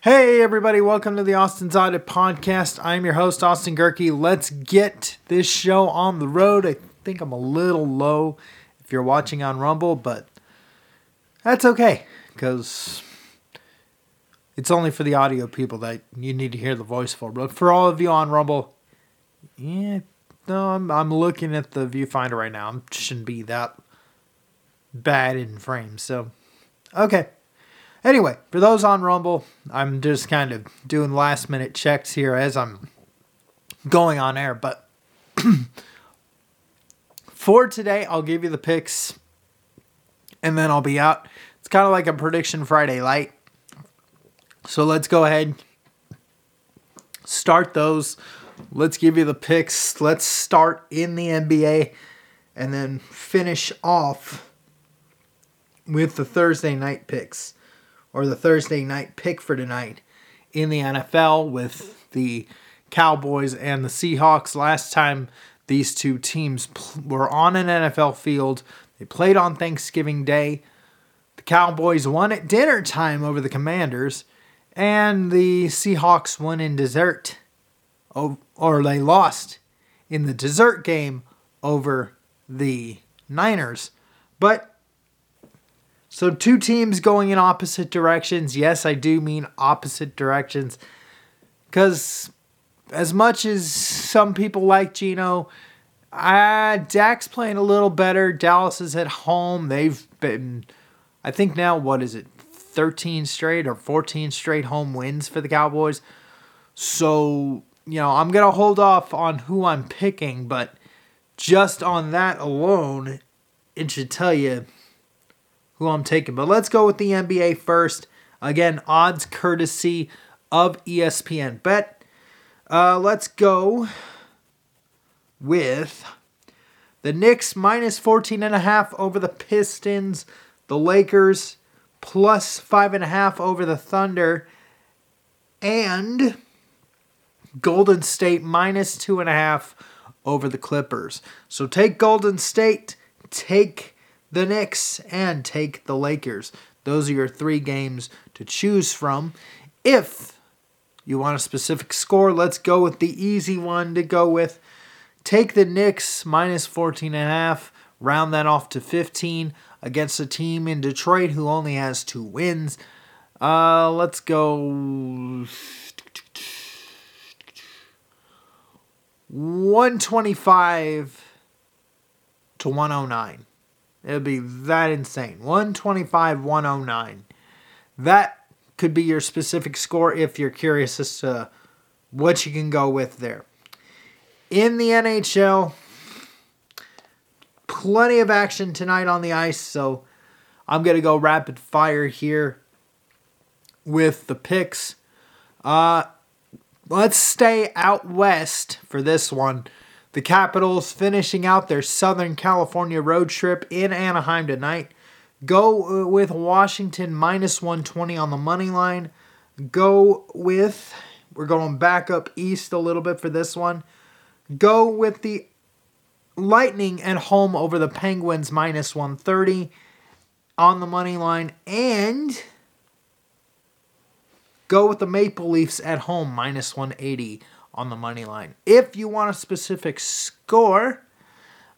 Hey, everybody, welcome to the Austin's Audit Podcast. I'm your host, Austin Gehrke. Let's get this show on the road. I think I'm a little low if you're watching on Rumble, but that's okay because it's only for the audio people that you need to hear the voice for. But for all of you on Rumble, yeah, no, I'm, I'm looking at the viewfinder right now. I shouldn't be that bad in frame. So, okay. Anyway, for those on Rumble, I'm just kind of doing last minute checks here as I'm going on air. But for today, I'll give you the picks and then I'll be out. It's kind of like a prediction Friday light. So let's go ahead, start those. Let's give you the picks. Let's start in the NBA and then finish off with the Thursday night picks or the Thursday night pick for tonight in the NFL with the Cowboys and the Seahawks. Last time these two teams were on an NFL field, they played on Thanksgiving Day. The Cowboys won at dinner time over the Commanders, and the Seahawks won in dessert, or they lost in the dessert game over the Niners. But so, two teams going in opposite directions. Yes, I do mean opposite directions. Because as much as some people like Geno, uh, Dak's playing a little better. Dallas is at home. They've been, I think now, what is it, 13 straight or 14 straight home wins for the Cowboys. So, you know, I'm going to hold off on who I'm picking, but just on that alone, it should tell you who I'm taking. But let's go with the NBA first. Again, odds courtesy of ESPN Bet. Uh, let's go with the Knicks minus 14.5 over the Pistons, the Lakers plus 5.5 over the Thunder, and Golden State minus 2.5 over the Clippers. So take Golden State, take the Knicks, and take the Lakers. Those are your three games to choose from. If you want a specific score, let's go with the easy one to go with. Take the Knicks minus 14 and a half, round that off to 15 against a team in Detroit who only has two wins. Uh, let's go 125 to 109. It would be that insane. 125, 109. That could be your specific score if you're curious as to what you can go with there. In the NHL, plenty of action tonight on the ice, so I'm going to go rapid fire here with the picks. Uh, let's stay out west for this one. The Capitals finishing out their Southern California road trip in Anaheim tonight. Go uh, with Washington minus 120 on the money line. Go with, we're going back up east a little bit for this one. Go with the Lightning at home over the Penguins minus 130 on the money line. And go with the Maple Leafs at home minus 180 on the money line. If you want a specific score,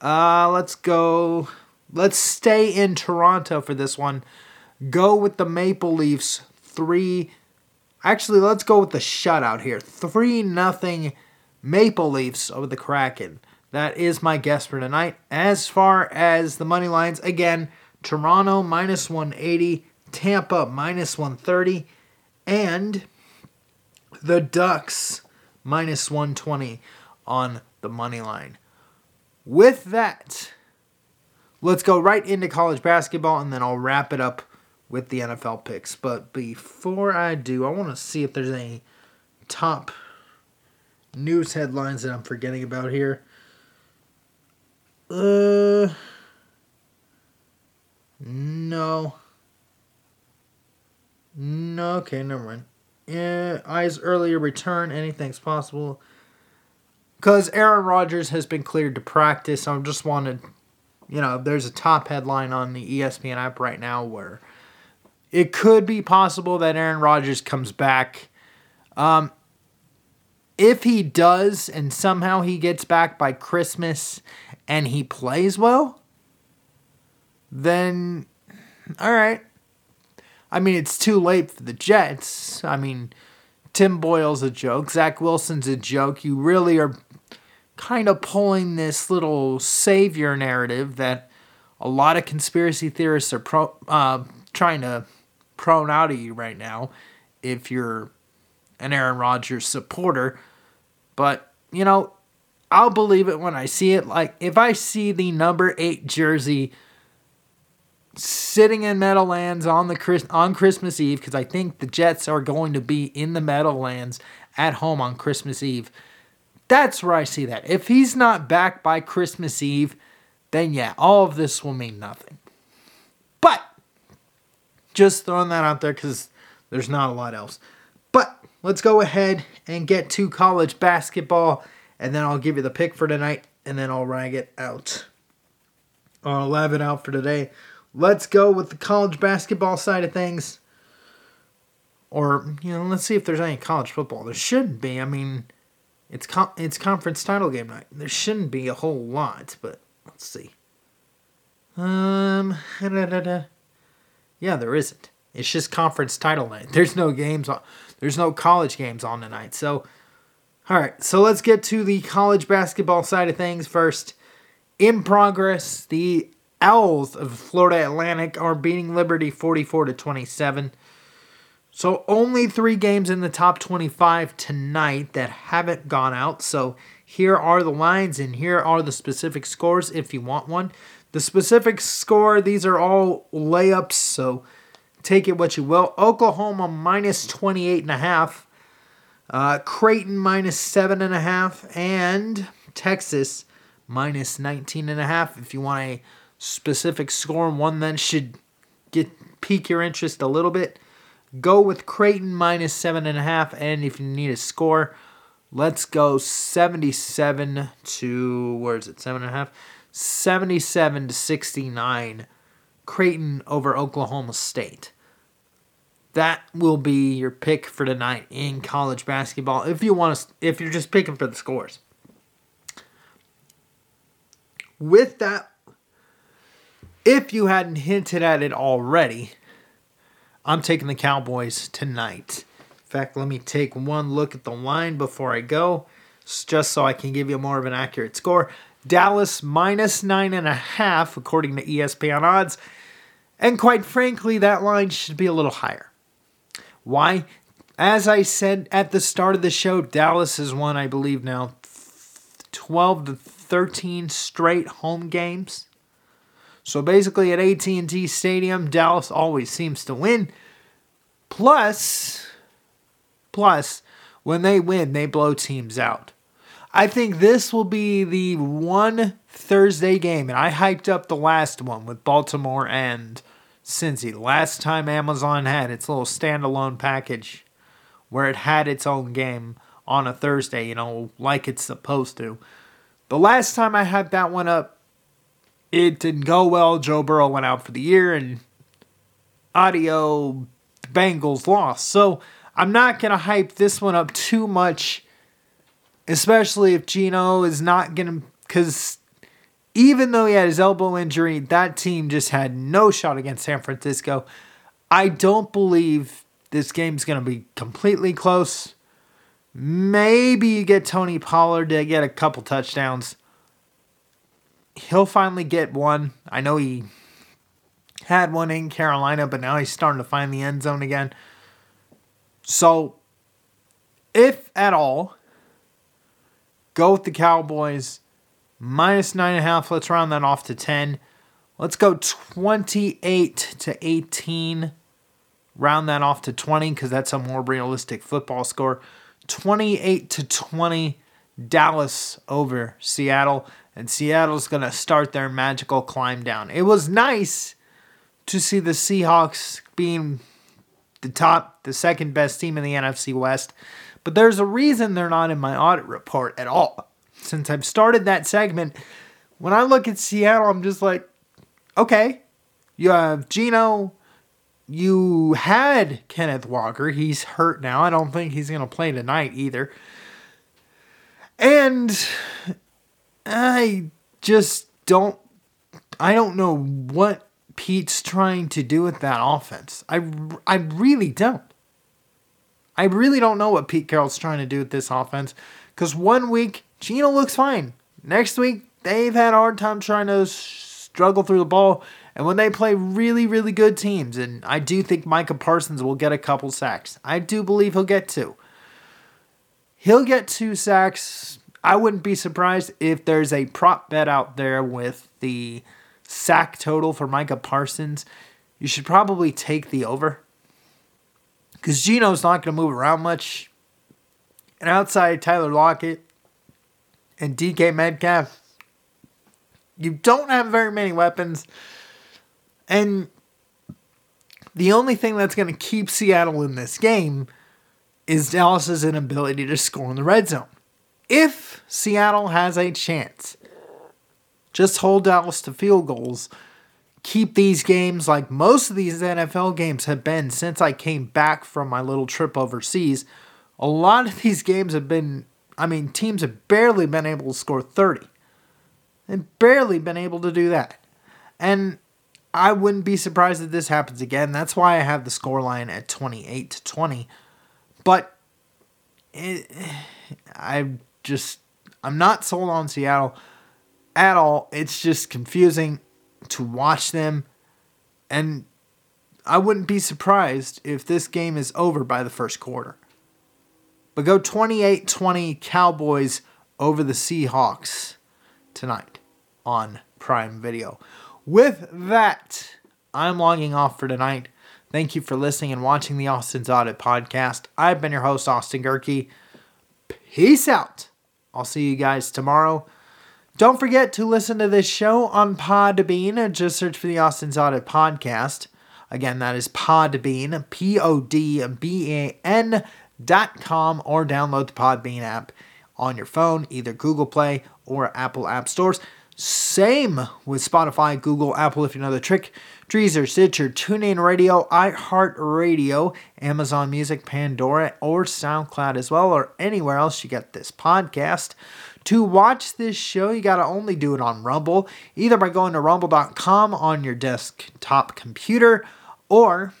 uh, let's go. Let's stay in Toronto for this one. Go with the Maple Leafs three. Actually, let's go with the shutout here. Three nothing Maple Leafs over the Kraken. That is my guess for tonight. As far as the money lines, again, Toronto minus 180, Tampa minus 130, and the Ducks minus 120 on the money line. With that, let's go right into college basketball and then I'll wrap it up with the NFL picks. But before I do, I want to see if there's any top news headlines that I'm forgetting about here. Uh no. No, okay, never mind eh, Eyes earlier return, anything's possible. Because Aaron Rodgers has been cleared to practice. I just wanted, you know, there's a top headline on the ESPN app right now where it could be possible that Aaron Rodgers comes back. Um, if he does, and somehow he gets back by Christmas and he plays well, then all right. I mean, it's too late for the Jets. I mean, Tim Boyle's a joke. Zach Wilson's a joke. You really are kind of pulling this little savior narrative that a lot of conspiracy theorists are pro, uh, trying to prone out of you right now if you're an Aaron Rodgers supporter. But, you know, I'll believe it when I see it. Like, if I see the number eight jersey sitting in Meadowlands on the Chris, on Christmas Eve, because I think the Jets are going to be in the Meadowlands at home on Christmas Eve. That's where I see that. If he's not back by Christmas Eve, then yeah, all of this will mean nothing. But just throwing that out there because there's not a lot else. But let's go ahead and get to college basketball, and then I'll give you the pick for tonight, and then I'll rag it out. I'll have it out for today. Let's go with the college basketball side of things. Or, you know, let's see if there's any college football. There shouldn't be. I mean, it's it's conference title game night. There shouldn't be a whole lot, but let's see. Um, da, da, da. Yeah, there isn't. It's just conference title night. There's no games on. There's no college games on tonight. So, all right. So let's get to the college basketball side of things first. In progress, the Owls of Florida Atlantic are beating Liberty 44 to 27. So only three games in the top 25 tonight that haven't gone out. So here are the lines and here are the specific scores if you want one. The specific score, these are all layups, so take it what you will. Oklahoma minus 28 and a half. Uh, Creighton minus seven and a half, and Texas minus 19 and a half. If you want a specific score and one that should get pique your interest a little bit, go with Creighton minus seven and a half. And if you need a score, let's go 77 to where is it? Seven and a half. 77 to 69, Creighton over Oklahoma State. That will be your pick for tonight in college basketball. If you want to, if you're just picking for the scores. With that, if you hadn't hinted at it already, I'm taking the Cowboys tonight. In fact, let me take one look at the line before I go, just so I can give you more of an accurate score. Dallas minus nine and a half, according to ESPN odds. And quite frankly, that line should be a little higher. Why? As I said at the start of the show, Dallas has won, I believe now, 12 to 13 straight home games. So basically at AT&T Stadium, Dallas always seems to win. Plus, plus, when they win, they blow teams out. I think this will be the one Thursday game, and I hyped up the last one with Baltimore and Cincy. Last time Amazon had its little standalone package where it had its own game on a Thursday, you know, like it's supposed to. The last time I hyped that one up, it didn't go well. Joe Burrow went out for the year, and audio Bengals lost. So I'm not going to hype this one up too much especially if Geno is not going to, because even though he had his elbow injury, that team just had no shot against San Francisco. I don't believe this game's going to be completely close. Maybe you get Tony Pollard to get a couple touchdowns. He'll finally get one. I know he had one in Carolina, but now he's starting to find the end zone again. So, if at all, Go with the Cowboys. Minus nine and a half. Let's round that off to 10. Let's go 28 to 18. Round that off to 20 because that's a more realistic football score. 28 to 20. Dallas over Seattle. And Seattle's going to start their magical climb down. It was nice to see the Seahawks being the top, the second best team in the NFC West. But there's a reason they're not in my audit report at all. Since I've started that segment, when I look at Seattle, I'm just like, okay, you have Geno, you had Kenneth Walker. He's hurt now. I don't think he's going to play tonight either. And I just don't I don't know what Pete's trying to do with that offense. I I really don't. I really don't know what Pete Carroll's trying to do with this offense cuz one week Geno looks fine. Next week they've had a hard time trying to struggle through the ball and when they play really, really good teams, and I do think Micah Parsons will get a couple sacks. I do believe he'll get two. He'll get two sacks. I wouldn't be surprised if there's a prop bet out there with the sack total for Micah Parsons. You should probably take the over. Because Geno's not going to move around much. And outside Tyler Lockett and DK Metcalf, you don't have very many weapons. And the only thing that's going to keep Seattle in this game is Dallas's inability to score in the red zone. If Seattle has a chance, just hold Dallas to field goals. Keep these games like most of these NFL games have been since I came back from my little trip overseas. A lot of these games have been, I mean, teams have barely been able to score 30. They've barely been able to do that. And I wouldn't be surprised if this happens again. That's why I have the score line at 28 to 20. But it, I just I'm not sold on Seattle at all. It's just confusing to watch them and I wouldn't be surprised if this game is over by the first quarter. But go 28-20 Cowboys over the Seahawks tonight on Prime Video. With that, I'm logging off for tonight. Thank you for listening and watching the Austin's Audit podcast. I've been your host, Austin Gehrke. Peace out. I'll see you guys tomorrow. Don't forget to listen to this show on Podbean. Just search for the Austin's Audit podcast. Again, that is Podbean, P O D B A N dot com, or download the Podbean app on your phone, either Google Play or Apple App Stores. Same with Spotify, Google, Apple, if you know the trick, Deezer, Stitcher, TuneIn Radio, iHeartRadio, Amazon Music, Pandora, or SoundCloud as well, or anywhere else you get this podcast. To watch this show, you got to only do it on Rumble, either by going to rumble.com on your desktop computer or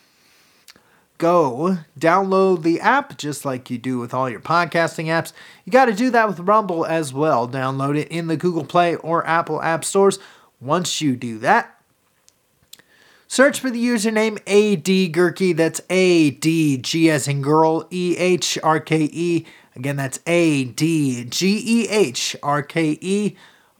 go download the app just like you do with all your podcasting apps. You got to do that with Rumble as well. Download it in the Google Play or Apple App Stores. Once you do that, search for the username AD Gehrke. That's A D G as in girl E H R K E. Again, that's A D G E H R K E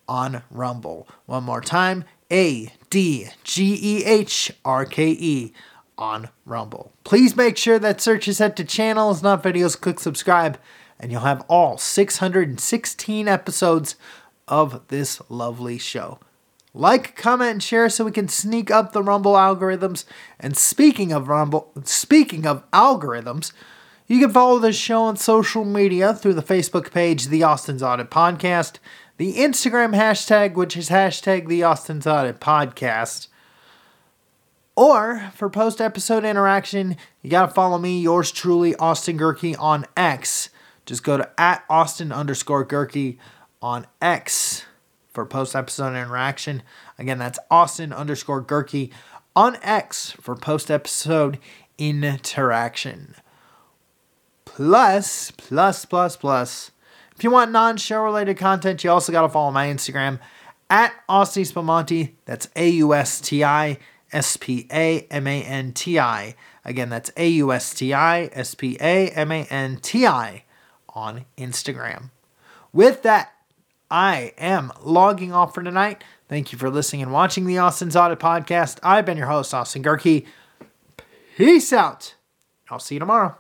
on Rumble. One more time A D G E H R K E on Rumble. Please make sure that search is set to channels, not videos. Click subscribe, and you'll have all 616 episodes of this lovely show. Like, comment, and share so we can sneak up the Rumble algorithms. And speaking of Rumble, speaking of algorithms, you can follow this show on social media through the Facebook page, The Austin's Audit Podcast, the Instagram hashtag, which is hashtag The Austin's Audit Podcast, or for post episode interaction, you got to follow me, yours truly, Austin Gehrke, on X. Just go to at Austin underscore Gehrke on X for post episode interaction. Again, that's Austin underscore Gehrke on X for post episode interaction. Plus, plus, plus, plus. If you want non show related content, you also got to follow my Instagram at Austin Spamanti. That's A U S T I S P A M A N T I. Again, that's A U S T I S P A M A N T I on Instagram. With that, I am logging off for tonight. Thank you for listening and watching the Austin's Audit Podcast. I've been your host, Austin Gehrke. Peace out. I'll see you tomorrow.